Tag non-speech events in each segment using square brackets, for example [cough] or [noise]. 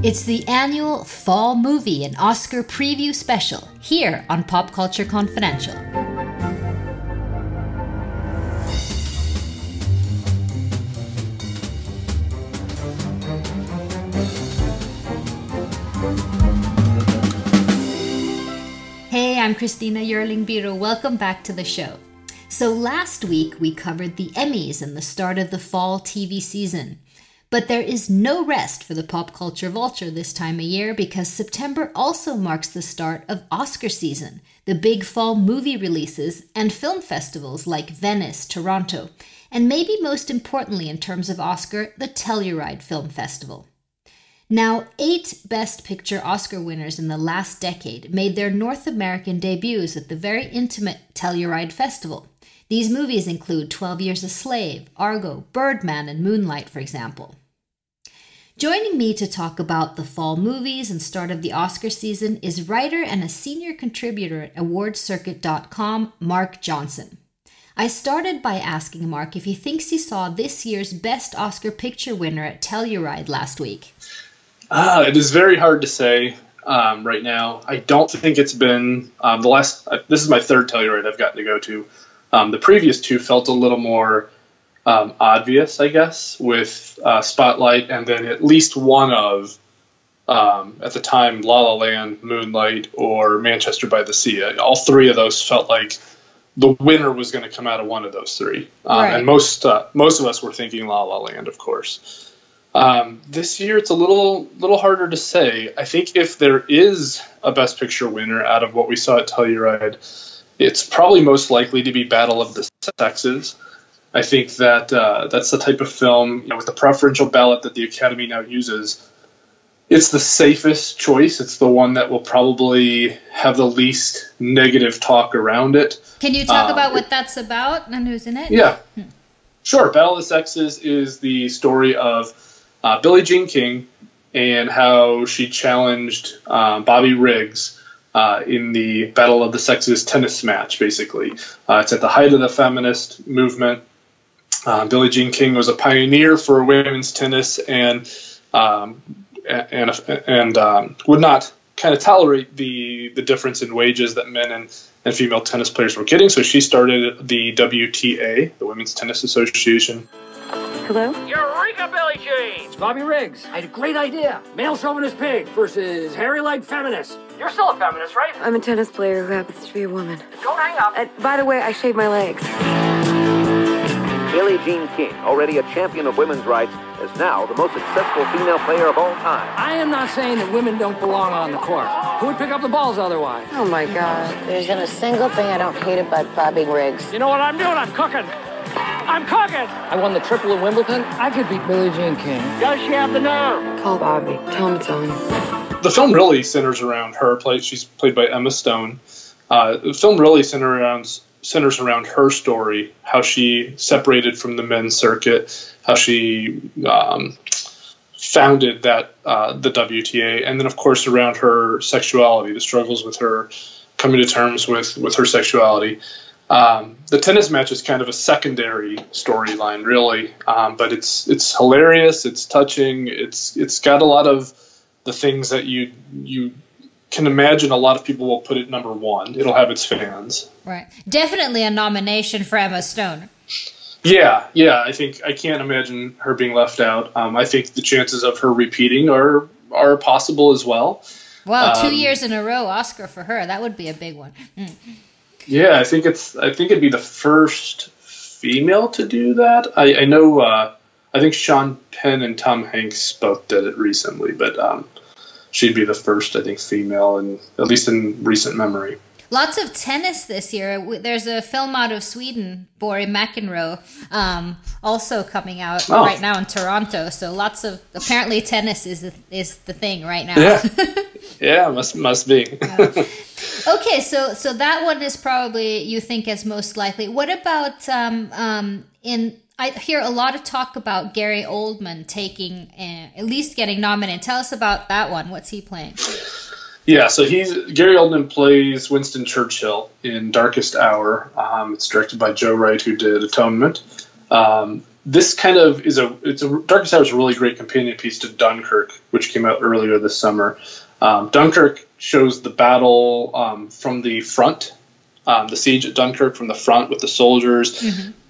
It's the annual Fall Movie and Oscar Preview Special here on Pop Culture Confidential. Hey, I'm Christina Yerling Biro. Welcome back to the show. So, last week we covered the Emmys and the start of the fall TV season. But there is no rest for the pop culture vulture this time of year because September also marks the start of Oscar season, the big fall movie releases, and film festivals like Venice, Toronto, and maybe most importantly in terms of Oscar, the Telluride Film Festival. Now, eight Best Picture Oscar winners in the last decade made their North American debuts at the very intimate Telluride Festival. These movies include 12 Years a Slave, Argo, Birdman, and Moonlight, for example. Joining me to talk about the fall movies and start of the Oscar season is writer and a senior contributor at awardcircuit.com, Mark Johnson. I started by asking Mark if he thinks he saw this year's Best Oscar Picture winner at Telluride last week. Uh, it is very hard to say um, right now. I don't think it's been um, the last. Uh, this is my third Telluride I've gotten to go to. Um, the previous two felt a little more um, obvious, I guess, with uh, Spotlight, and then at least one of, um, at the time, La La Land, Moonlight, or Manchester by the Sea. All three of those felt like the winner was going to come out of one of those three, um, right. and most uh, most of us were thinking La La Land, of course. Um, this year, it's a little little harder to say. I think if there is a Best Picture winner out of what we saw at Telluride it's probably most likely to be Battle of the Sexes. I think that uh, that's the type of film, you know, with the preferential ballot that the Academy now uses. It's the safest choice. It's the one that will probably have the least negative talk around it. Can you talk uh, about what that's about and who's in it? Yeah, hmm. sure. Battle of the Sexes is the story of uh, Billie Jean King and how she challenged um, Bobby Riggs uh, in the Battle of the Sexes tennis match, basically. Uh, it's at the height of the feminist movement. Uh, Billie Jean King was a pioneer for women's tennis and um, and and um, would not kind of tolerate the the difference in wages that men and, and female tennis players were getting. So she started the WTA, the Women's Tennis Association. Hello? Eureka, Billie Jean! It's Bobby Riggs. I had a great idea. Male chauvinist pig versus hairy leg feminist. You're still a feminist, right? I'm a tennis player who happens to be a woman. Don't hang up. And by the way, I shave my legs. Billie Jean King, already a champion of women's rights, is now the most successful female player of all time. I am not saying that women don't belong on the court. Who would pick up the balls otherwise? Oh my God. There isn't a single thing I don't hate about Bobby Riggs. You know what I'm doing? I'm cooking. I'm cooking. I won the triple in Wimbledon. I could beat Billie Jean King. Does she have the nerve? Call Bobby. Tell him it's on. The film really centers around her. Play, she's played by Emma Stone. Uh, the film really centers around centers around her story, how she separated from the men's circuit, how she um, founded that uh, the WTA, and then of course around her sexuality, the struggles with her coming to terms with with her sexuality. Um, the tennis match is kind of a secondary storyline, really, um, but it's it's hilarious. It's touching. It's it's got a lot of the things that you you can imagine. A lot of people will put it number one. It'll have its fans. Right. Definitely a nomination for Emma Stone. Yeah, yeah. I think I can't imagine her being left out. Um, I think the chances of her repeating are are possible as well. Wow, two um, years in a row Oscar for her. That would be a big one. Mm. Yeah, I think it's. I think it'd be the first female to do that. I, I know. Uh, I think Sean Penn and Tom Hanks both did it recently, but um, she'd be the first, I think, female, and at least in recent memory. Lots of tennis this year. There's a film out of Sweden, Borg McEnroe, um, also coming out oh. right now in Toronto. So lots of apparently tennis is the, is the thing right now. Yeah, [laughs] yeah, must must be. okay, so so that one is probably you think is most likely. What about um, um, in? I hear a lot of talk about Gary Oldman taking uh, at least getting nominated. Tell us about that one. What's he playing? Yeah, so he's Gary Oldman plays Winston Churchill in Darkest Hour. Um, it's directed by Joe Wright, who did Atonement. Um, this kind of is a it's a Darkest Hour is a really great companion piece to Dunkirk, which came out earlier this summer. Um, Dunkirk shows the battle um, from the front, um, the siege at Dunkirk from the front with the soldiers.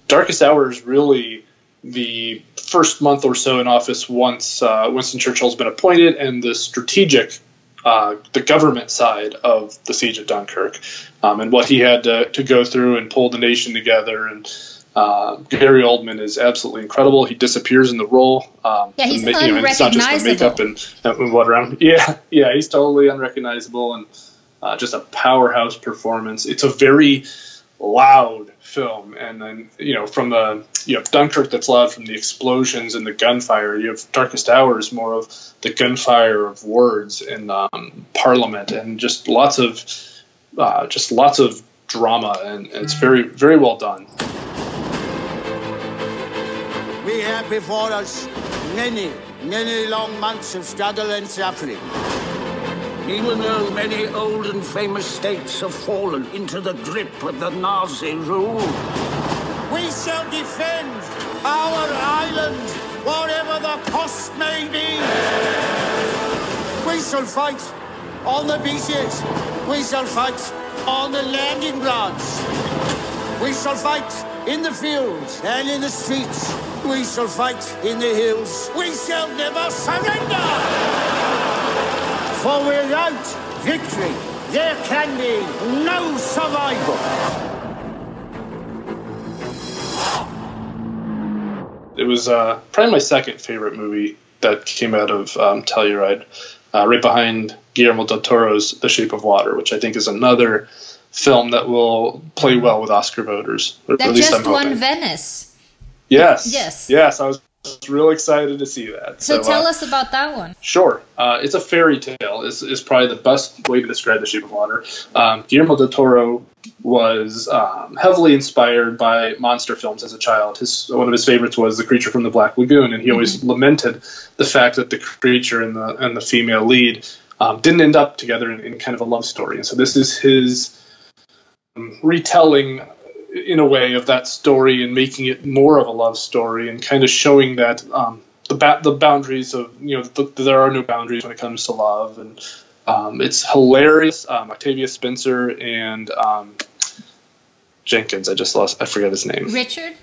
Darkest Hour is really the first month or so in office once uh, Winston Churchill's been appointed and the strategic, uh, the government side of the siege of Dunkirk, um, and what he had to, to go through and pull the nation together. And uh, Gary Oldman is absolutely incredible. He disappears in the role. Um, Yeah, he's the you know, and it's not just the makeup and, and what around. [laughs] Yeah, yeah, he's totally unrecognizable and uh, just a powerhouse performance. It's a very loud film, and then you know from the you have Dunkirk that's loud from the explosions and the gunfire. You have Darkest Hours more of the gunfire of words in um, Parliament, and just lots of uh, just lots of drama, and, and it's very very well done. We have before us many, many long months of struggle and suffering. Even though many old and famous states have fallen into the grip of the Nazi rule, we shall defend our island, whatever the cost may be. We shall fight on the beaches. We shall fight on the landing grounds. We shall fight in the fields and in the streets. We shall fight in the hills. We shall never surrender. For without victory, there can be no survival. It was uh, probably my second favorite movie that came out of um, Telluride, uh, right behind Guillermo del Toro's The Shape of Water, which I think is another film that will play well with Oscar voters. Or That at least just I'm won hoping. Venice. Yes. Yes. Yes. I was real excited to see that. So, tell uh, us about that one. Sure. Uh, it's a fairy tale, is, is probably the best way to describe The Shape of Water. Um, Guillermo del Toro was um, heavily inspired by monster films as a child. His One of his favorites was The Creature from the Black Lagoon, and he always lamented the fact that the creature and the, and the female lead um, didn't end up together in, in kind of a love story. And so this is his um, retelling in a way of that story and making it more of a love story and kind of showing that um, the ba- the boundaries of you know th- there are no boundaries when it comes to love and um, it's hilarious. Um, Octavia Spencer and um, Jenkins, I just lost, I forget his name. Richard?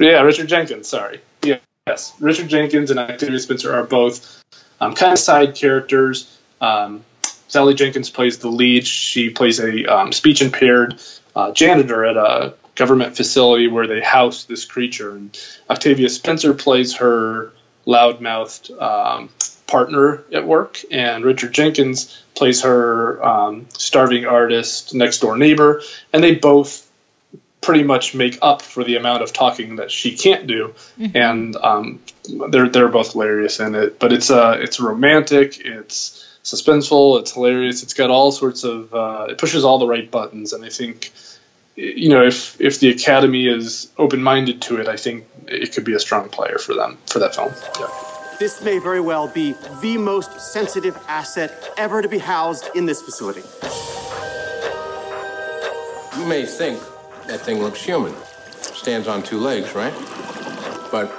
Yeah, Richard Jenkins. Sorry. Yeah, yes, Richard Jenkins and Octavia Spencer are both um, kind of side characters. Um, Sally Jenkins plays the lead. She plays a um, speech impaired uh, janitor at a government facility where they house this creature. And Octavia Spencer plays her loudmouthed um, partner at work, and Richard Jenkins plays her um, starving artist next door neighbor. And they both pretty much make up for the amount of talking that she can't do, and um, they're they're both hilarious in it. But it's uh it's romantic, it's suspenseful, it's hilarious. It's got all sorts of uh, it pushes all the right buttons, and I think you know if if the Academy is open minded to it, I think it could be a strong player for them for that film. Yeah. This may very well be the most sensitive asset ever to be housed in this facility. You may think that thing looks human. Stands on two legs, right? But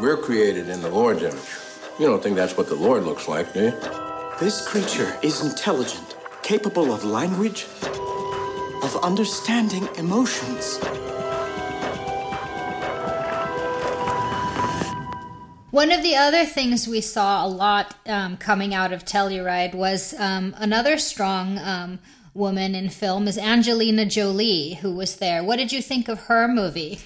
we're created in the Lord's image. You don't think that's what the Lord looks like, do you? This creature is intelligent, capable of language, of understanding emotions. One of the other things we saw a lot um, coming out of Telluride was um, another strong um, woman in film is Angelina Jolie, who was there. What did you think of her movie?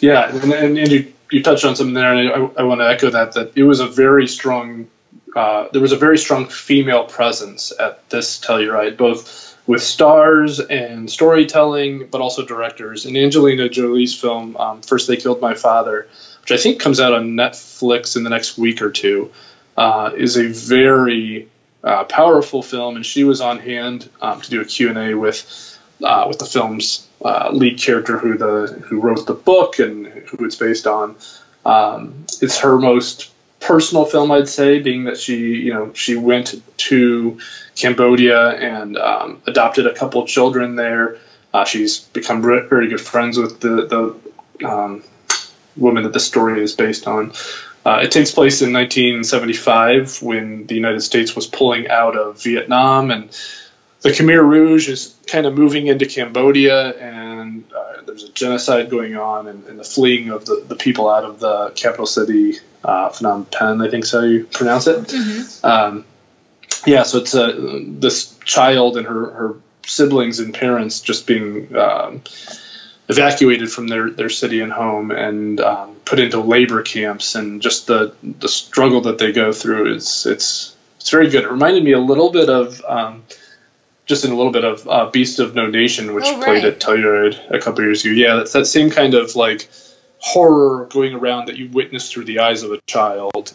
Yeah, and, and, and you, you touched on something there, and I, I want to echo that that it was a very strong. Uh, there was a very strong female presence at this Telluride, both with stars and storytelling, but also directors. And Angelina Jolie's film, um, First They Killed My Father, which I think comes out on Netflix in the next week or two, uh, is a very uh, powerful film. And she was on hand um, to do a Q&A with uh, with the film's uh, lead character, who the who wrote the book and who it's based on. Um, it's her most personal film, I'd say, being that she you know she went to Cambodia and um, adopted a couple children there. Uh, she's become re- very good friends with the the um, woman that the story is based on. Uh, it takes place in 1975 when the United States was pulling out of Vietnam, and the Khmer Rouge is kind of moving into Cambodia, and uh, there's a genocide going on, and, and the fleeing of the, the people out of the capital city, uh, Phnom Penh, I think so you pronounce it. Mm-hmm. Um, yeah, so it's uh, this child and her, her siblings and parents just being um, evacuated from their, their city and home and um, put into labor camps and just the the struggle that they go through is it's it's very good. It reminded me a little bit of um, just in a little bit of uh, Beast of No Nation, which Oh, played right. at Telluride a couple years ago. Yeah, that's that same kind of like horror going around that you witness through the eyes of a child.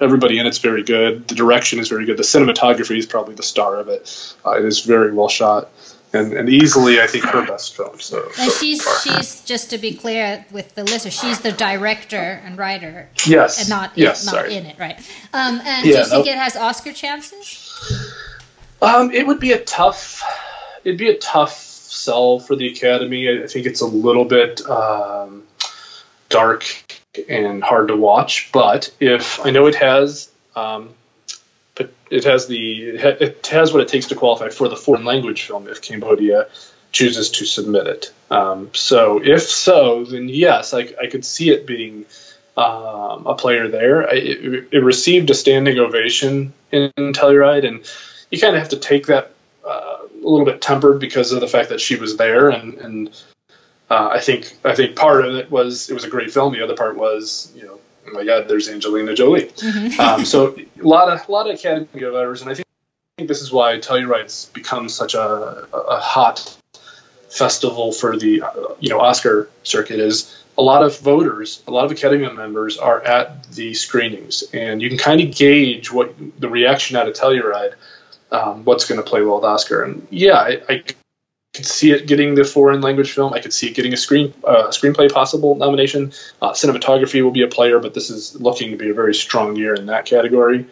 Everybody in it's very good. The direction is very good. The cinematography is probably the star of it. Uh, it is very well shot, and, and easily I think her best film. So, And she's far. she's just to be clear with the listener, she's the director and writer, yes, and not yes, not sorry. in it, right? Um, and do you think nope. it has Oscar chances? Um, it would be a tough, it'd be a tough sell for the Academy. I think it's a little bit um, dark and hard to watch. But if I know it has, um, it has the it has what it takes to qualify for the foreign language film if Cambodia chooses to submit it. Um, so if so, then yes, I, I could see it being um, a player there. I, it, it received a standing ovation in Telluride, and you kind of have to take that a little bit tempered because of the fact that she was there, and and uh, I think I think part of it was it was a great film. The other part was you know oh my god, there's Angelina Jolie. um, so a lot of a lot of Academy voters, and I think, I think this is why Telluride's become such a, a hot festival for the you know Oscar circuit is a lot of voters, a lot of Academy members are at the screenings, and you can kind of gauge what the reaction out of Telluride, um, what's going to play well with Oscar. And yeah, I, I could see it getting the foreign language film. I could see it getting a screen uh, screenplay possible nomination. Uh, cinematography will be a player, but this is looking to be a very strong year in that category.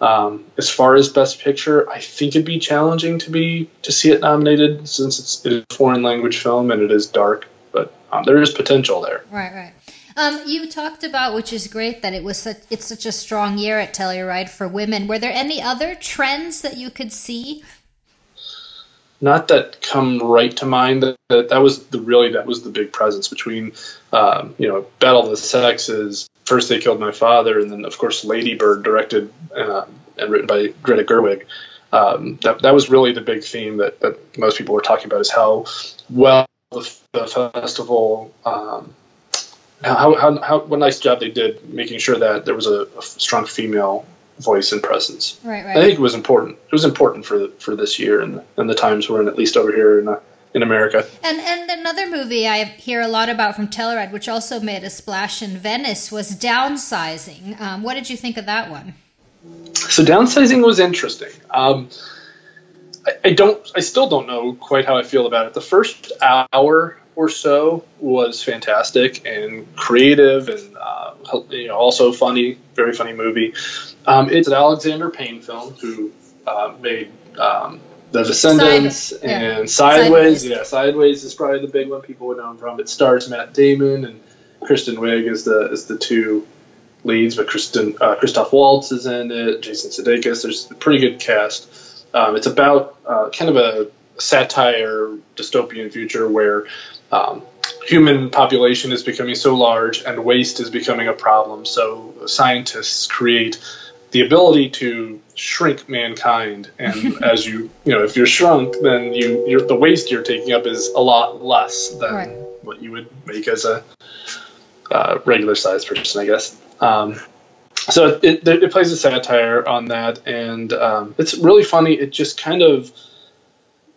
Um, as far as best picture, I think it'd be challenging to be to see it nominated since it's, it is a foreign language film and it is dark, but um, there is potential there. Right, right. Um, you talked about, which is great, that it was such, it's such a strong year at Telluride for women. Were there any other trends that you could see? Not that come right to mind. That, that that was the really that was the big presence between, um, you know, Battle of the Sexes. First they killed my father, and then of course Lady Bird, directed uh, and written by Greta Gerwig. Um, that that was really the big theme that, that most people were talking about is how well the, the festival. Um, how, how, how what a nice job they did making sure that there was a, a strong female voice and presence. Right, right. I think it was important. It was important for for this year and and the times we're in, at least over here in in America. And and another movie I hear a lot about from Telluride, which also made a splash in Venice, was Downsizing. Um, what did you think of that one? So downsizing was interesting. Um, I, I don't. I still don't know quite how I feel about it. The first hour or so was fantastic and creative and uh, you know, also funny, very funny movie. Um, it's an Alexander Payne film who uh, made um, The Descendants Side- yeah. and Sideways. Sideways. Yeah, Sideways is probably the big one people would know him from. It stars Matt Damon and Kristen Wiig as the as the two leads, but Kristen uh, Christoph Waltz is in it. Jason Sudeikis. There's a pretty good cast. Um, it's about uh, kind of a satire dystopian future where um, human population is becoming so large and waste is becoming a problem. So scientists create the ability to shrink mankind, and [laughs] as you you know, if you're shrunk, then you you're, the waste you're taking up is a lot less than Right. what you would make as a uh, regular sized person, I guess. Um, so it, it, it plays a satire on that, and um, it's really funny. It just kind of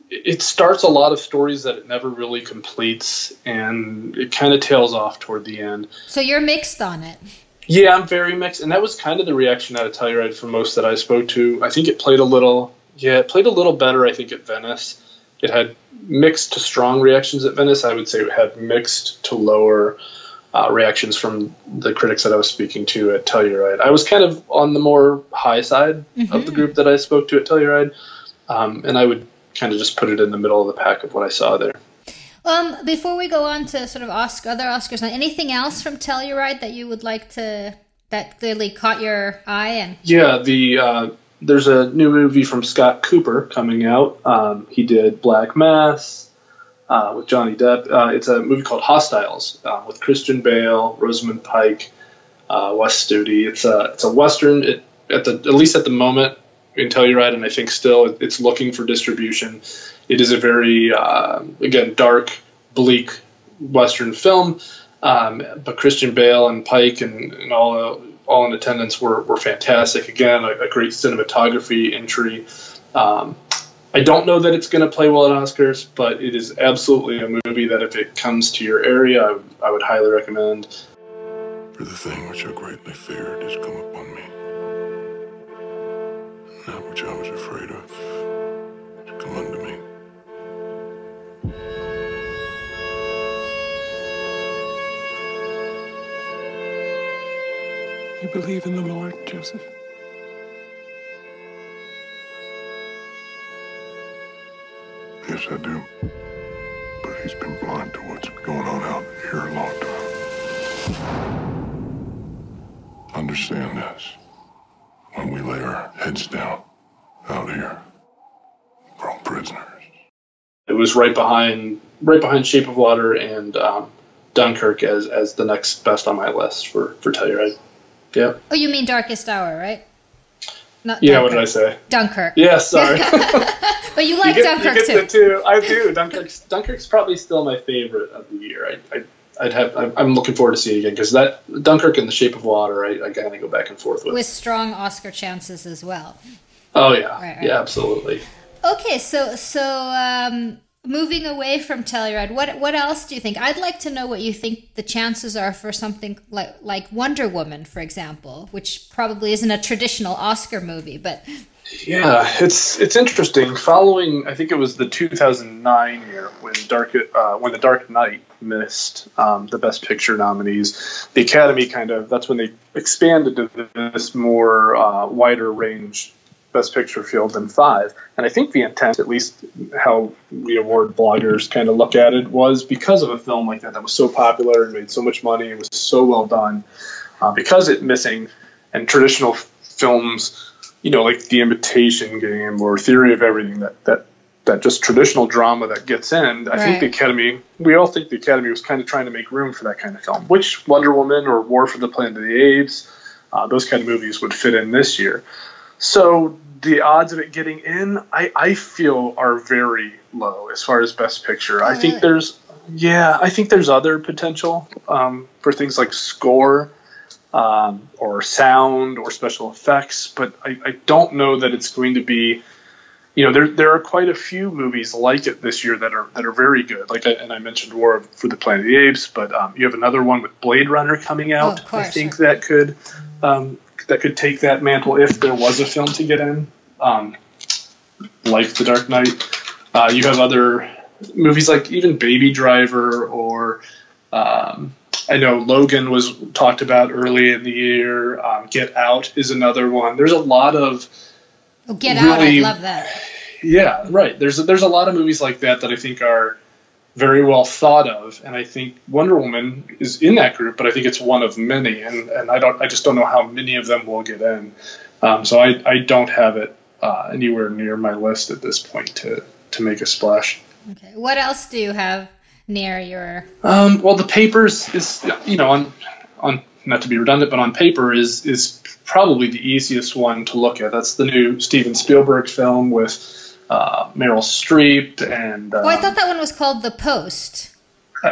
it starts a lot of stories that it never really completes, and it kind of tails off toward the end. So you're mixed on it. Yeah, I'm very mixed, and that was kind of the reaction out of Telluride for most that I spoke to. I think it played a little, yeah, it played a little better. I think at Venice, it had mixed to strong reactions at Venice. I would say it had mixed to lower uh, reactions from the critics that I was speaking to at Telluride. I was kind of on the more high side of the group that I spoke to at Telluride, um, and I would kind of just put it in the middle of the pack of what I saw there. Um, before we go on to sort of Oscar, other Oscars, anything else from Telluride that you would like to that clearly caught your eye and Yeah, the uh, there's a new movie from Scott Cooper coming out. Um, he did Black Mass uh, with Johnny Depp. Uh, it's a movie called Hostiles uh, with Christian Bale, Rosamund Pike, uh, Wes Studi. It's a it's a western. It, at the at least at the moment in Telluride, and I think still it's looking for distribution. It is a very uh, again dark, bleak western film. Um, but Christian Bale and Pike and, and all all in attendance were, were fantastic. Again, a, a great cinematography entry. Um, I don't know that it's going to play well at Oscars, but it is absolutely a movie that if it comes to your area, I, I would highly recommend. For the thing which I greatly feared has come upon That which I was afraid of has come unto me. You believe in the Lord, Joseph? Yes, I do. But he's been blind to what's going on out here a long time. Understand this. When lay our heads down out here, we're all prisoners. It was right behind right behind Shape of Water and um, Dunkirk as, as the next best on my list for for Telluride. Yeah. Oh, you mean Darkest Hour, right? Not Yeah. What did I say? Dunkirk. Yeah. Sorry. [laughs] But you like you get, Dunkirk you get too. the two. I do. Dunkirk's Dunkirk's probably still my favorite of the year. I, I I'd have. I'm, I'm looking forward to seeing it again because that Dunkirk and The Shape of Water, I, I kind of go back and forth with. With strong Oscar chances as well. oh yeah, Right, right. yeah, absolutely. Okay, so so um, moving away from Telluride, what what else do you think? I'd like to know what you think the chances are for something like like Wonder Woman, for example, which probably isn't a traditional Oscar movie, but Yeah, it's it's interesting. Following, I think it was the 2009 year when Dark uh, when the Dark Knight missed um, the Best Picture nominees. The Academy kind of that's when they expanded to this more uh, wider range Best Picture field than five. And I think the intent, at least how we award bloggers kind of look at it, was because of a film like that that was so popular and made so much money and was so well done. Uh, because it missing and traditional f- films you know, like the Imitation Game or Theory of Everything, that that that just traditional drama that gets in. I think the Academy, we all think the Academy was kind of trying to make room for that kind of film, which Wonder Woman or War for the Planet of the Apes, uh, those kind of movies would fit in this year. So the odds of it getting in, I, I feel are very low as far as Best Picture. I think there's, yeah, I think there's other potential um, for things like score um, or sound or special effects, but I, I don't know that it's going to be. You know, there there are quite a few movies like it this year that are that are very good. Like, I, and I mentioned War for the Planet of the Apes, but um, you have another one with Blade Runner coming out. Oh, of course, I think that could um, that could take that mantle if there was a film to get in, um, like The Dark Knight. Uh, you have other movies like even Baby Driver or um, I know Logan was talked about early in the year. Um, Get Out is another one. There's a lot of oh, Get Out, I love that. yeah, right. There's a, there's a lot of movies like that that I think are very well thought of, and I think Wonder Woman is in that group, but I think it's one of many, and, and I don't I just don't know how many of them will get in. Um, so I, I don't have it uh, anywhere near my list at this point to to make a splash. Okay, what else do you have near your? Um, well, the papers is you know on on not to be redundant, but on paper is is probably the easiest one to look at. That's the new Steven Spielberg film with uh, Meryl Streep and uh, Oh, I thought that one was called The Post.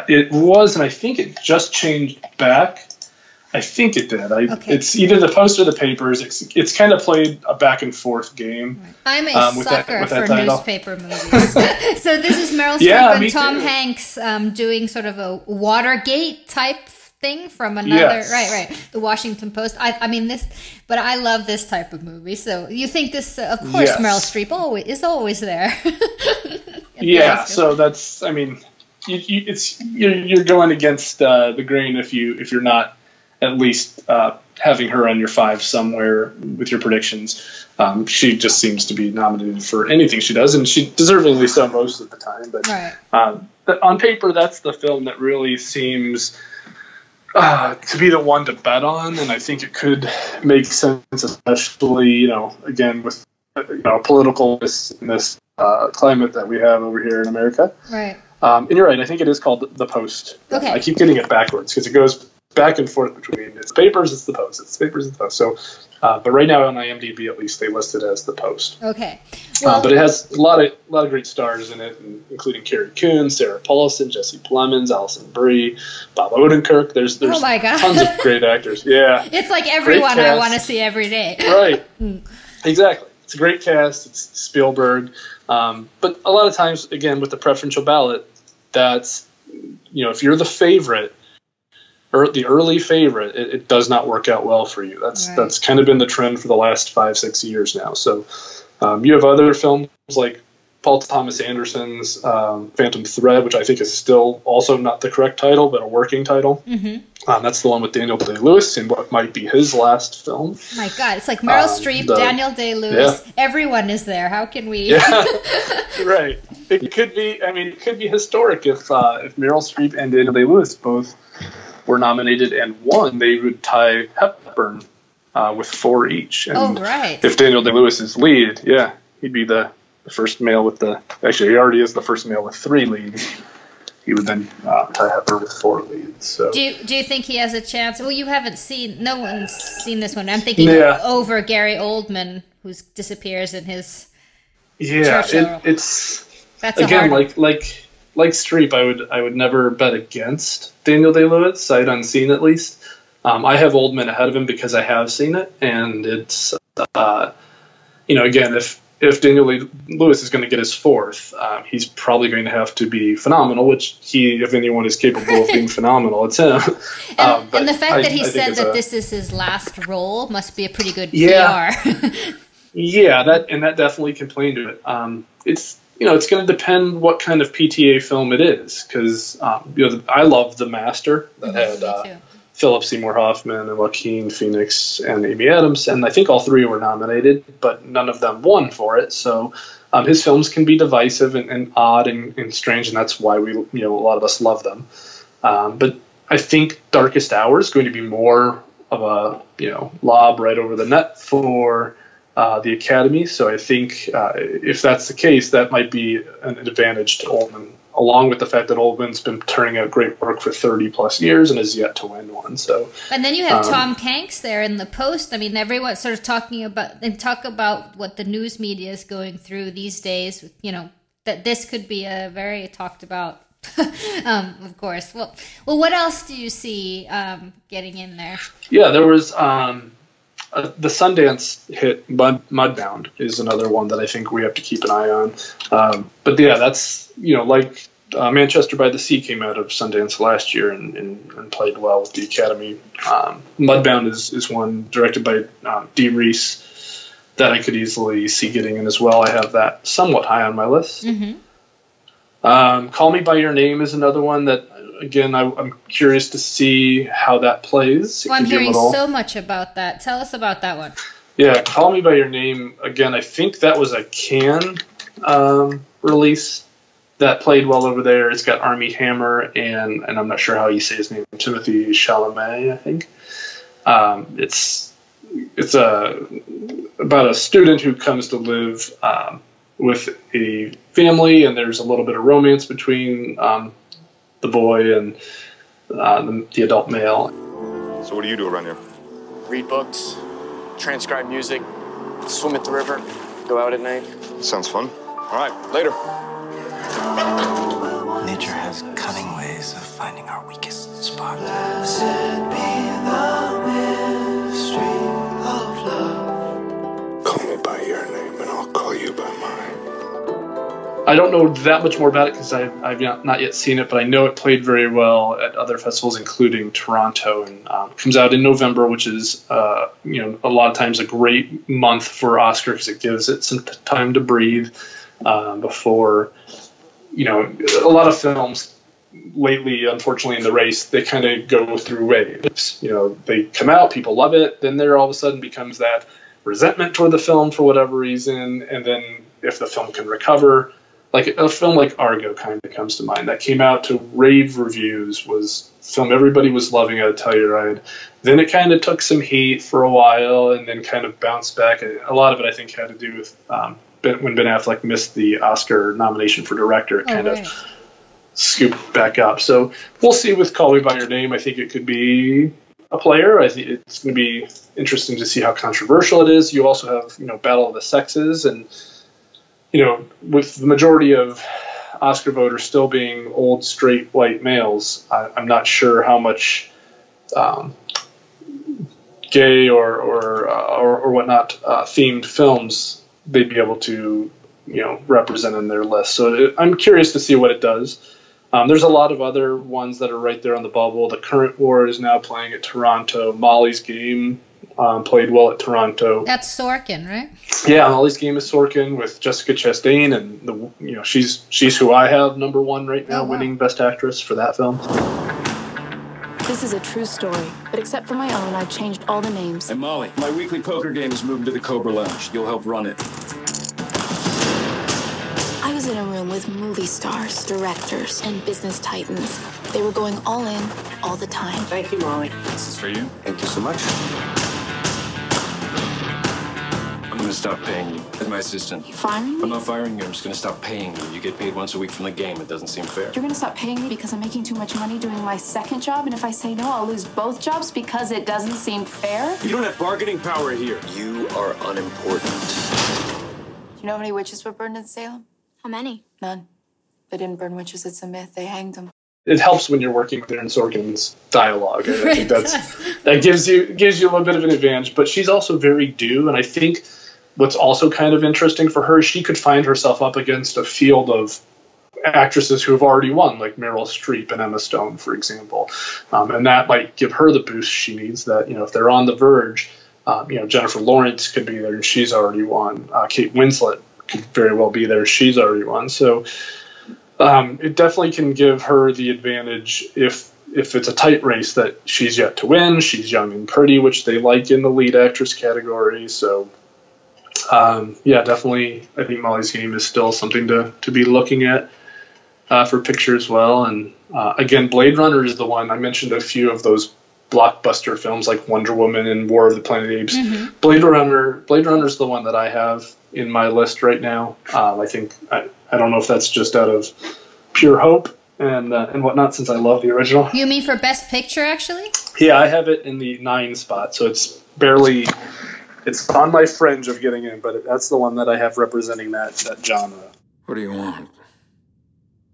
it was, and I think it just changed back. I think it did. I, Okay. It's either the post or the papers. It's it's kind of played a back and forth game. I'm a Um, sucker that for title. newspaper movies. [laughs] [laughs] so this is Meryl Streep Yeah, and Tom too. Hanks um, doing sort of a Watergate type thing from another. Yes. Right, right. The Washington Post. I, I mean this, but I love this type of movie. So you think this? Uh, of course, Yes. Meryl Streep always is always there. [laughs] Yeah, so that's I mean, you, you, it's you're, you're going against uh, the grain if you if you're not at least uh, having her on your five somewhere with your predictions. Um, she just seems to be nominated for anything she does, and she deservingly so most of the time. But Right. um, but on paper, that's the film that really seems uh, to be the one to bet on, and I think it could make sense, especially you know, again with you know political this in this uh, climate that we have over here in America. Right. Um, and you're right. I think it is called the Post. Okay. I keep getting it backwards because it goes back and forth between it's papers, it's the Post, it's papers, it's the Post. So, uh, but right now on IMDb, at least they list it as the Post. Okay. uh, but it has a lot of a lot of great stars in it, including Carrie Coon, Sarah Paulson, Jesse Plemons, Alison Brie, Bob Odenkirk. There's there's Oh tons of great [laughs] actors. Yeah, It's like everyone I want to see every day. [laughs] right. Exactly. It's a great cast. It's Spielberg. Um, but a lot of times, again, with the preferential ballot, that's, you know, if you're the favorite or the early favorite, it, it does not work out well for you. That's Right. that's kind of been the trend for the last five, six years now. So um, you have other films like Paul Thomas Anderson's um, Phantom Thread, which I think is still also not the correct title, but a working title. hmm Um, that's the one with Daniel Day Lewis in what might be his last film. My God, it's like Meryl Um, Streep, the- Daniel Day Lewis. Everyone is there. How can we? Yeah, [laughs] right. It could be. I mean, it could be historic if uh, if Meryl Streep and Daniel Day Lewis both were nominated and won. They would tie Hepburn uh, with four each. And Oh, right. If Daniel Day Lewis is lead, yeah, he'd be the, the first male with the. Actually, he already is the first male with three leads. He would then uh, tie Hepburn with four leads. So Do you, do you think he has a chance? Well, you haven't seen. No one's seen this one. I'm thinking Yeah. over Gary Oldman, who disappears in his. yeah, it, it's That's again like like like Streep, I would I would never bet against Daniel Day Lewis, sight unseen at least. Um, I have Oldman ahead of him because I have seen it, and it's uh, you know again if if Daniel Lewis is going to get his fourth, um, he's probably going to have to be phenomenal, which he if anyone is capable of being [laughs] phenomenal, it's him. [laughs] Um, but and the fact I- that he I said that a- this is his last role must be a pretty good Yeah. PR. [laughs] Yeah, that and that definitely can play into it. Um, it's you know it's going to depend what kind of PTA film it is because um, you know I love The Master that had uh, Philip Seymour Hoffman and Joaquin Phoenix and Amy Adams, and I think all three were nominated, but none of them won for it. So um, his films can be divisive and, and odd and, and strange, and that's why we you know a lot of us love them. Um, but I think Darkest Hour is going to be more of a you know lob right over the net for uh, the Academy. So I think uh, if that's the case, that might be an advantage to Oldman, along with the fact that Oldman's been turning out great work for 30 plus years and has yet to win one. So And then you have Um, Tom Hanks there in the post. I mean, everyone's sort of talking about and talk about what the news media is going through these days. You know that this could be a very talked about. [laughs] um, of course. Well, well, what else do you see um, getting in there? yeah, there was um, uh, the Sundance hit Mud, Mudbound is another one that I think we have to keep an eye on. Um, but yeah, that's you know like uh, Manchester by the Sea came out of Sundance last year and, and, and played well with the Academy. Um, Mudbound is, is one directed by um, Dee Reese that I could easily see getting in as well. I have that somewhat high on my list. Mm-hmm. Um, Call Me by Your Name is another one that, again, I, I'm curious to see how that plays. Well, I'm could be a hearing little- so much about that. Tell us about that one. yeah, Call Me by Your Name. Again, I think that was a can um, release that played well over there. It's got Armie Hammer and and I'm not sure how you say his name, Timothée Chalamet, I think. Um, it's it's a about a student who comes to live um, with a family, and there's a little bit of romance between um, the boy and uh, the, the adult male. So what do you do around here? Read books, transcribe music, swim at the river, go out at night. Sounds fun. All right, later. Nature has cunning ways of finding our weakest spot. I don't know that much more about it because I've, I've not, yet seen it, but I know it played very well at other festivals, including Toronto, and um, comes out in November, which is uh, you know a lot of times a great month for Oscar because it gives it some time to breathe um, before you know a lot of films lately, unfortunately, in the race, they kind of go through waves. You know, they come out, people love it, then there all of a sudden becomes that resentment toward the film for whatever reason, and then if the film can recover, like a film like Argo kind of comes to mind that came out to rave reviews was film everybody was loving at a Telluride. Then it kind of took some heat for a while and then kind of bounced back. A lot of it I think had to do with um, when Ben Affleck missed the Oscar nomination for director. It Oh, kind right. of scooped back up. So we'll see with Call Me by Your Name. I think it could be a player. I think it's going to be interesting to see how controversial it is. You also have you know Battle of the Sexes and you know, with the majority of Oscar voters still being old, straight, white males, I, I'm not sure how much um, gay or or, uh, or, or whatnot uh, themed films they'd be able to, you know, represent in their list. So it, I'm curious to see what it does. Um, there's a lot of other ones that are right there on the bubble. The Current War is now playing at Toronto. Molly's Game um, played well at Toronto. That's Sorkin, right? Yeah, Molly's Game is Sorkin with Jessica Chastain, and the you know she's she's who I have number one right now, winning Best Actress for that film. This is a true story, but except for my own, I've changed all the names. And Molly, my weekly poker game is moving to the Cobra Lounge. You'll help run it. I was in a room with movie stars, directors, and business titans. They were going all in, all the time. Thank you, Molly. This is for you. Thank you so much. I'm gonna stop paying you. As my assistant. You firing me? I'm not firing you. I'm just gonna stop paying you. You get paid once a week from the game. It doesn't seem fair. You're gonna stop paying me because I'm making too much money doing my second job, and if I say no, I'll lose both jobs because it doesn't seem fair? You don't have bargaining power here. You are unimportant. Do you know how many witches were burned in Salem? How many? None. They didn't burn witches, it's a myth. They hanged them. It helps when you're working with Aaron Sorkin's dialogue. and I think [laughs] that's that gives you gives you a little bit of an advantage. But she's also very due, and I think what's also kind of interesting for her, is she could find herself up against a field of actresses who have already won, like Meryl Streep and Emma Stone, for example, um, and that might give her the boost she needs. That you know, if they're on the verge, um, you know, Jennifer Lawrence could be there, and she's already won. Uh, Kate Winslet could very well be there, she's already won. So um, it definitely can give her the advantage if if it's a tight race that she's yet to win. She's young and pretty, which they like in the lead actress category. So um, yeah, definitely, I think Molly's Game is still something to to be looking at uh, for picture as well. And uh, again, Blade Runner is the one I mentioned a few of those blockbuster films like Wonder Woman and War of the Planet of the Apes. Mm-hmm. Blade Runner, Blade Runner is the one that I have in my list right now. Um, I think I, I don't know if that's just out of pure hope and uh, and whatnot, since I love the original. You mean for Best Picture, actually? Yeah, I have it in the nine spot, so it's barely. It's on my fringe of getting in, but that's the one that I have representing that that genre. What do you want?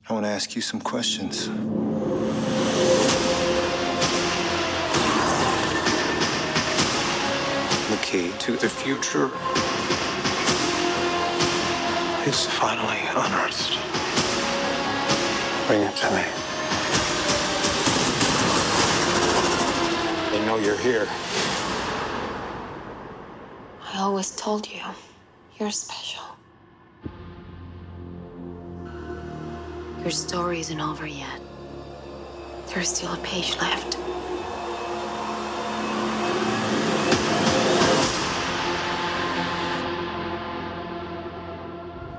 I want to ask you some questions. The key to the future is finally unearthed. Bring it to me. They know you're here. I always told you, you're special. Your story isn't over yet. There's still a page left.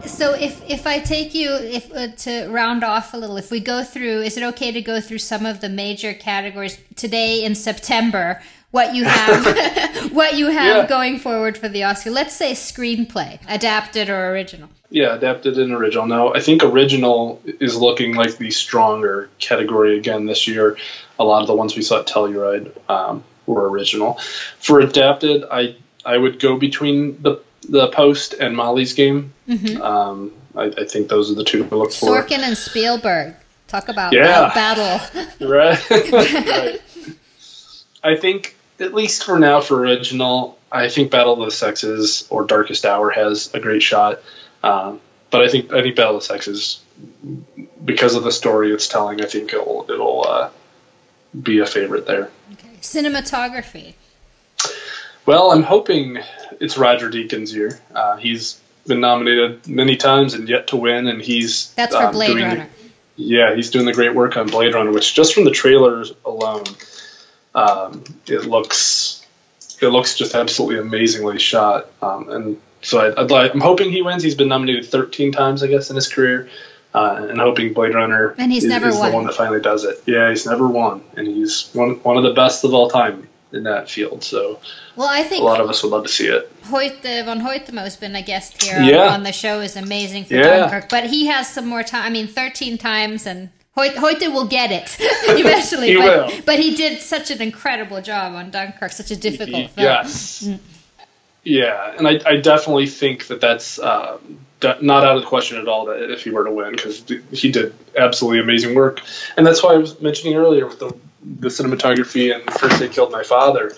So if if I take you if uh, to round off a little, if we go through, is it okay to go through some of the major categories today in September? What you have, [laughs] [laughs] what you have Yeah. going forward for the Oscar? Let's say screenplay, adapted or original. Yeah, adapted and original. Now, I think original is looking like the stronger category again this year. A lot of the ones we saw at Telluride um, were original. For adapted, I I would go between the the post and Molly's game. Mhm. Um, I, I think those are the two to look for. Sorkin and Spielberg. Talk about Yeah. battle. [laughs] right. right. I think at least for now for original, I think Battle of the Sexes or Darkest Hour has a great shot. Um, but I think I think Battle of the Sexes, because of the story it's telling, I think it'll it'll uh, be a favorite there. Okay. Cinematography. Well, I'm hoping it's Roger Deakins' year. Uh, he's been nominated many times and yet to win, and he's That's for um, Blade Runner. Yeah, he's doing the great work on Blade Runner, which just from the trailers alone, um, it looks it looks just absolutely amazingly shot. Um, and so I, I'd like, I'm hoping he wins. He's been nominated 13 times, I guess, in his career, uh, and hoping Blade Runner And he's is, never is won. the one that finally does it. Yeah, he's never won, and he's one one of the best of all time in that field. So Well, I think a lot of us would love to see it. Hoyte van Hoytema has been a guest here on- on the show is amazing for Yeah. Dunkirk, but he has some more time. I mean, 13 times and. Hoyt, Hoyte will get it [laughs] eventually, He but, will. but he did such an incredible job on Dunkirk, such a difficult film. Yes. Yeah, and I, I definitely think that that's um, de- not out of the question at all that if he were to win because he did absolutely amazing work, and that's why I was mentioning earlier with the the cinematography and First They Killed My Father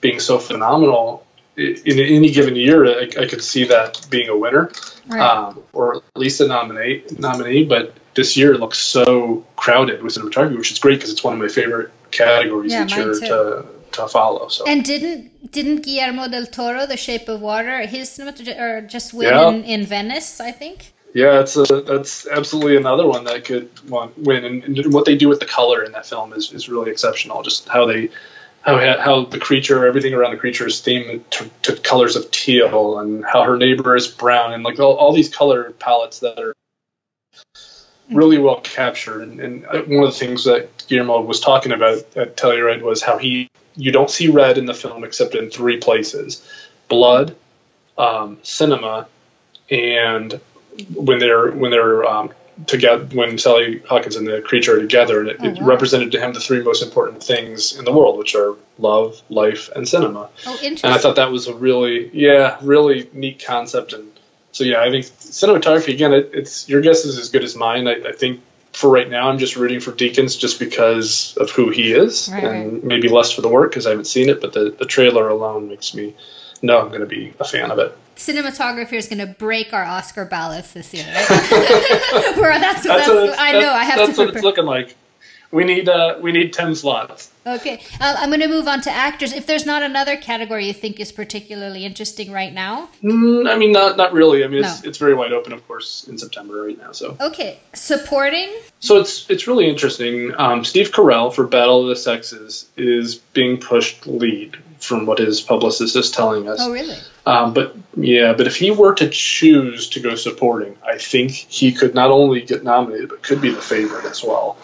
being so phenomenal. In any given year, I, I could see that being a winner, Right. um, or at least a nominee. Nominee, but this year it looks so crowded with cinematography, which is great because it's one of my favorite categories Yeah, each year to to follow. So And didn't didn't Guillermo del Toro, The Shape of Water, his cinematography, or just win Yeah. in, in Venice? I think. Yeah, it's a, that's absolutely another one that could want, win. And, and what they do with the color in that film is, is really exceptional. Just how they how how the creature, everything around the creature is themed to, to colors of teal, and how her neighbor is brown, and like all, all these color palettes that are really well captured. And, and uh, one of the things that Guillermo was talking about at Telluride was how he you don't see red in the film except in three places: blood, um, cinema, and when they're when they're um, together when Sally Hawkins and the creature are together, and it, it wow. represented to him the three most important things in the world, which are love, life, and cinema. Oh, interesting. And I thought that was a really yeah really neat concept, and so yeah, I think cinematography again. It, it's your guess is as good as mine. I, I think. For right now, I'm just rooting for Deakins just because of who he is, Right, and maybe less for the work because I haven't seen it. But the, the trailer alone makes me know I'm going to be a fan of it. Cinematography is going to break our Oscar ballots this year. Right? [laughs] Where that's, that's, what I know. I have that's to what it's looking like. We need uh, we need ten slots. Okay, uh, I'm going to move on to actors. If there's not another category you think is particularly interesting right now, Mm, I mean, not not really. I mean, it's No. it's very wide open, of course, in September right now. So okay, supporting. so it's it's really interesting. Um, Steve Carell for Battle of the Sexes is being pushed lead from what his publicist is telling us. Oh, really? Um, but yeah, but if he were to choose to go supporting, I think he could not only get nominated, but could be the favorite as well.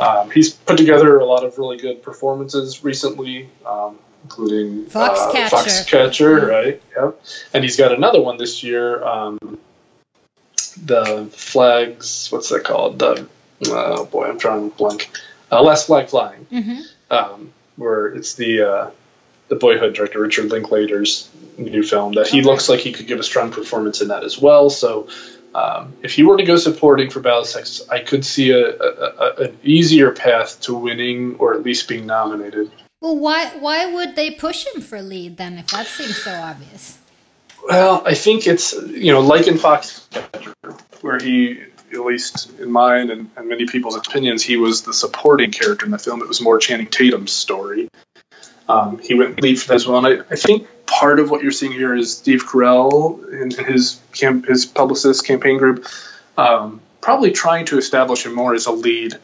Um, he's put together a lot of really good performances recently, um, including Foxcatcher. Uh, Foxcatcher, right? Yep. And he's got another one this year. Um, the flags, what's that called? The oh boy, I'm trying to blank. Uh, Last Flag Flying Mm-hmm. um, where it's the uh, the Boyhood director Richard Linklater's new film that he looks like he could give a strong performance in that as well. So um, if he were to go supporting for the Sexes, I could see a, a, a, an easier path to winning or at least being nominated. Well, why why would they push him for lead then? If that seems so obvious. Well, I think it's you know like in Foxcatcher, where he, at least in mine and, and many people's opinions, he was the supporting character in the film. It was more Channing Tatum's story. Um, he went lead for that as well, and I, I think part of what you're seeing here is Steve Carell and, and his camp, his publicist campaign group, um, probably trying to establish him more as a lead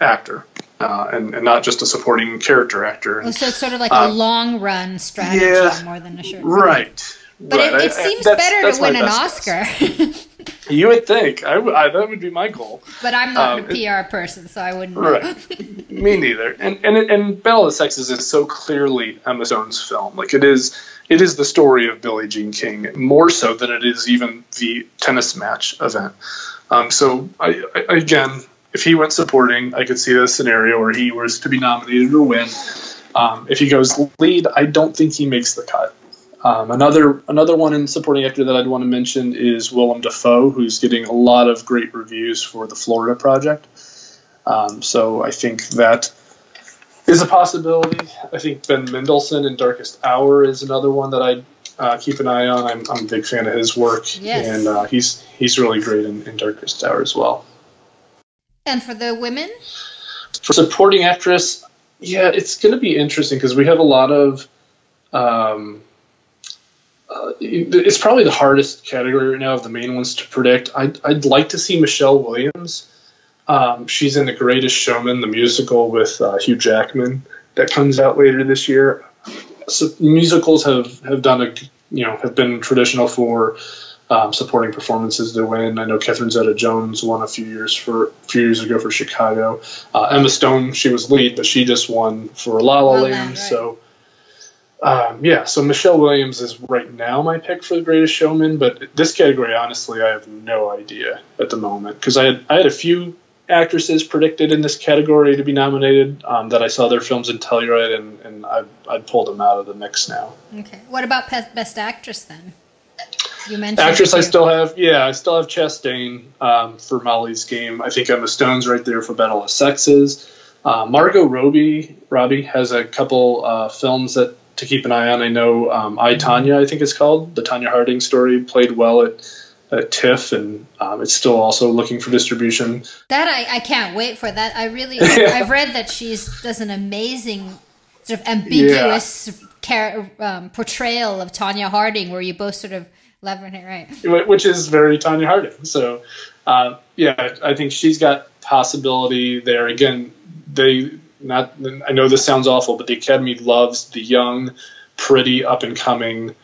actor. Uh, and, and not just a supporting character actor. Oh, so it's sort of like a long run strategy yeah, more than a short. Right. But right. it, it I- seems that's- better that's to win an. Oscar. [laughs] [laughs] You would think. I, I- that would be my goal. but I'm not Um, a PR person, so I wouldn't. Right. Me neither. And and and Battle of the Sexes is so clearly Emma Stone's film. Like it is. It is the story of Billie Jean King more so than it is even the tennis match event. Um, so I, I, again, if he went supporting, I could see a scenario where he was to be nominated or win. Um, if he goes lead, I don't think he makes the cut. Um, another another one in supporting actor that I'd want to mention is Willem Dafoe, who's getting a lot of great reviews for the Florida Project. Um, so I think that is a possibility. I think Ben Mendelsohn in Darkest Hour is another one that I'd uh, keep an eye on. I'm, I'm a big fan of his work, Yes. and uh, he's he's really great in, in Darkest Hour as well. And for the women, For supporting actress, yeah, it's going to be interesting because we have a lot of. Um, uh, it's probably the hardest category right now of the main ones to predict. I'd, I'd like to see Michelle Williams Um, she's in The Greatest Showman, the musical with uh, Hugh Jackman that comes out later this year. So musicals have, have done a you know have been traditional for um, supporting performances to win. I know Catherine Zeta-Jones won a few years for a few years ago for Chicago. Uh, Emma Stone, she was lead, but she just won for La La, La La Land. Land, right. So um, yeah, so Michelle Williams is right now my pick for the Greatest Showman, but this category, honestly, I have no idea at the moment because I had I had a few actresses predicted in this category to be nominated um, that I saw their films in Telluride, and, and I I pulled them out of the mix now. Okay. What about Best Actress then? You mentioned Actress, I still have yeah, I still have Chastain um, for Molly's Game. I think Emma Stone's right there for Battle of Sexes. Uh, Margot Robbie Robbie has a couple uh, films that to keep an eye on. I know um, I Tonya, I think it's called the Tonya Harding story, played well at at TIFF, and um, it's still also looking for distribution. That I, I can't wait for that. I really [laughs] I've read that she's does an amazing sort of ambiguous char- um, portrayal of Tonya Harding, where you both sort of leverage it right. Which is very Tonya Harding. So, uh, yeah, I think she's got possibility there. Again, they not. I know this sounds awful, but the Academy loves the young, pretty, up and coming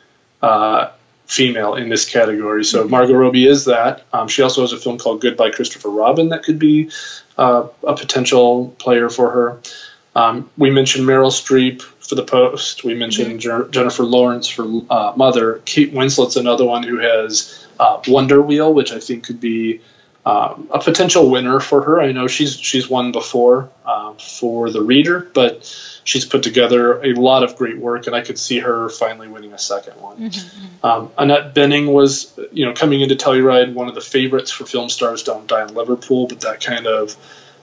uh, female in this category. So Margot Robbie is that. Um, she also has a film called Goodbye Christopher Robin that could be uh, a potential player for her. Um, we mentioned Meryl Streep for The Post. We mentioned Jer- Jennifer Lawrence for uh, Mother. Kate Winslet's another one who has uh, Wonder Wheel, which I think could be um, a potential winner for her. I know she's she's won before uh, for The Reader, but she's put together a lot of great work, and I could see her finally winning a second one. Um, Annette Bening was, you know, coming into Telluride, one of the favorites for Film Stars Don't Die in Liverpool, but that kind of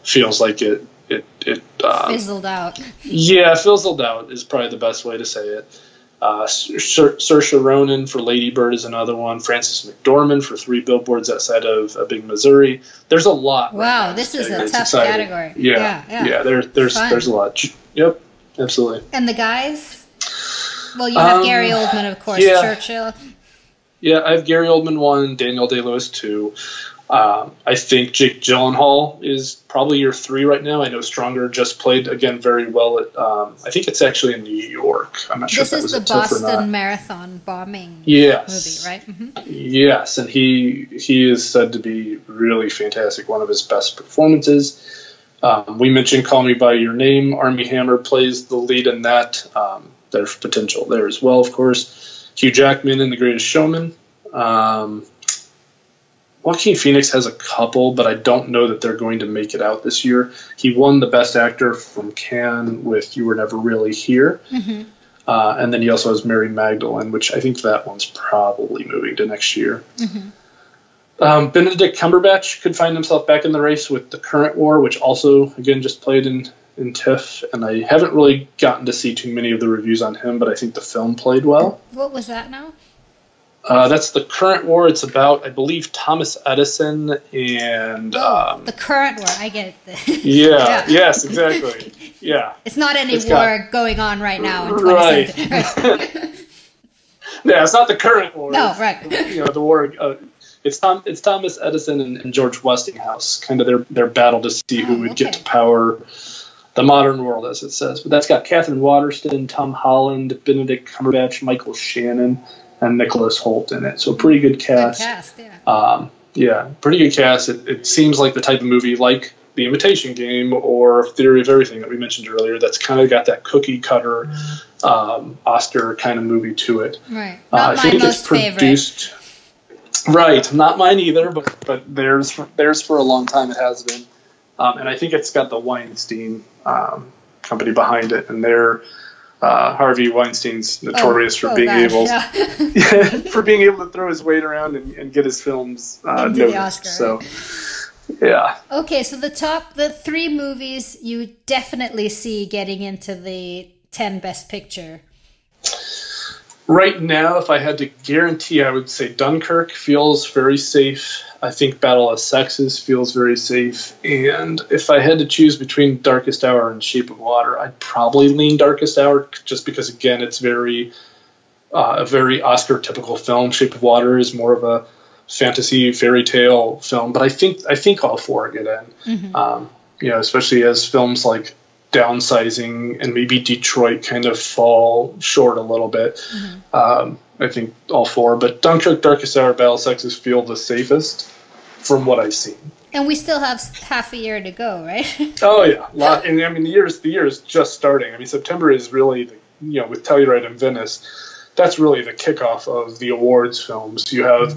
feels like it. It, it um, Fizzled out. yeah, fizzled out is probably the best way to say it. Uh, Sir, Saoirse Ronan for Lady Bird is another one. Frances McDormand for Three Billboards Outside of Ebbing Missouri. There's a lot. Wow, in this is a tough exciting. category. Yeah, Yeah, yeah. yeah. there, there's Fun. there's a lot. Yep, absolutely. And the guys? Well, you have Um, Gary Oldman, of course, yeah. Churchill. Yeah, I have Gary Oldman one, Daniel Day Lewis two. Um, I think Jake Gyllenhaal is probably your three right now. I know Stronger just played again very well at. Um, I think it's actually in New York. I'm not sure This is was the a TIFF or not. Boston Marathon bombing Yes. movie, right? hmm Yes, and he he is said to be really fantastic. One of his best performances. Um, we mentioned "Call Me by Your Name." Armie Hammer plays the lead in that. Um, there's potential there as well, of course. Hugh Jackman in The Greatest Showman. Um, Joaquin Phoenix has a couple, but I don't know that they're going to make it out this year. He won the Best Actor from Cannes with "You Were Never Really Here." hmm Uh, and then he also has Mary Magdalene, which I think that one's probably moving to next year. hmm Um, Benedict Cumberbatch could find himself back in the race with The Current War, which also, again, just played in, in TIFF. And I haven't really gotten to see too many of the reviews on him, but I think the film played well. What was that now? Uh, that's The Current War. It's about, I believe, Thomas Edison and. Um, The current war. I get it. [laughs] yeah, yes, exactly. Yeah. It's not any It's war got- going on right now in Right. [laughs] Yeah, it's not the current war. No, It's, right. You know, the war. Uh, it's Tom. It's Thomas Edison and, and George Westinghouse. Kind of their their battle to see who would get to power the modern world, as it says. But that's got Katherine Waterston, Tom Holland, Benedict Cumberbatch, Michael Shannon, and Nicholas Hoult in it. So pretty good Good cast. cast, yeah. Um, yeah, pretty good cast. It, it seems like the type of movie like The Imitation Game or Theory of Everything that we mentioned earlier. That's kind of got that cookie cutter um, Oscar kind of movie to it. Right. Uh, Not I my think most it's favorite. produced. Right, not mine either, but but theirs for, theirs for a long time it has been, um, and I think it's got the Weinstein um, company behind it, and they're uh, Harvey Weinstein's notorious Oh, for oh being gosh, able yeah. [laughs] for being able to throw his weight around and, and get his films uh, noticed. Oscar, So, yeah, Okay, so the top, the three movies you definitely see getting into the 10 Best Picture. right now, if I had to guarantee, I would say Dunkirk feels very safe. I think Battle of Sexes feels very safe. And if I had to choose between Darkest Hour and Shape of Water, I'd probably lean Darkest Hour just because, again, it's very uh, a very Oscar typical film. Shape of Water is more of a fantasy fairy tale film, but I think I think all four get in. Mm-hmm. Um, you know, especially as films like Downsizing and maybe Detroit kind of fall short a little bit. Mm-hmm. Um, I think all four, but Dunkirk, Darkest Hour, Battle Sexes feel the safest from what I've seen. And we still have half a year to go, right? [laughs] Oh yeah, lot, and I mean the year's the year is just starting. I mean September is really the, you know with Telluride and Venice, that's really the kickoff of the awards films. You have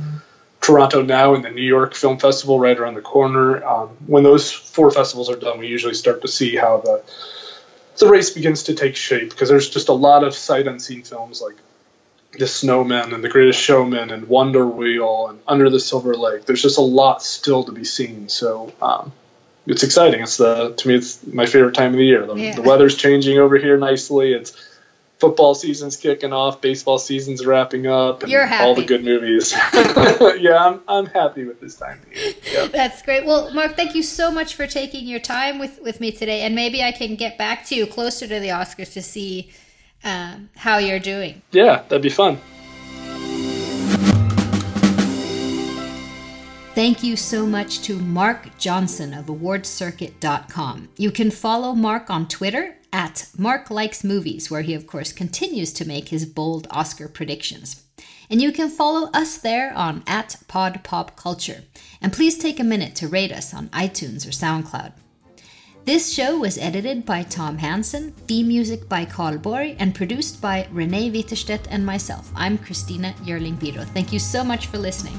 Toronto now and the New York Film Festival right around the corner. Um, when those four festivals are done, we usually start to see how the the race begins to take shape because there's just a lot of sight unseen films like The Snowman and The Greatest Showman and Wonder Wheel and Under the Silver Lake. There's just a lot still to be seen. So um, it's exciting. It's the to me it's my favorite time of the year. The, Yeah. the weather's changing over here nicely. It's football season's kicking off, baseball season's wrapping up, and all the good movies. [laughs] [laughs] yeah, I'm I'm happy with this time of year. Yeah. [laughs] That's great. Well, Mark, thank you so much for taking your time with, with me today. And maybe I can get back to you closer to the Oscars to see um, how you're doing. Yeah, that'd be fun. Thank you so much to Mark Johnson of awardcircuit.com. You can follow Mark on Twitter at Mark Likes Movies, where he, of course, continues to make his bold Oscar predictions. And you can follow us there on at Pod Pop Culture. And please take a minute to rate us on iTunes or SoundCloud. This show was edited by Tom Hansen, theme music by Carl Borg, and produced by Renee Witterstedt and myself. I'm Christina Yerling Biro. Thank you so much for listening.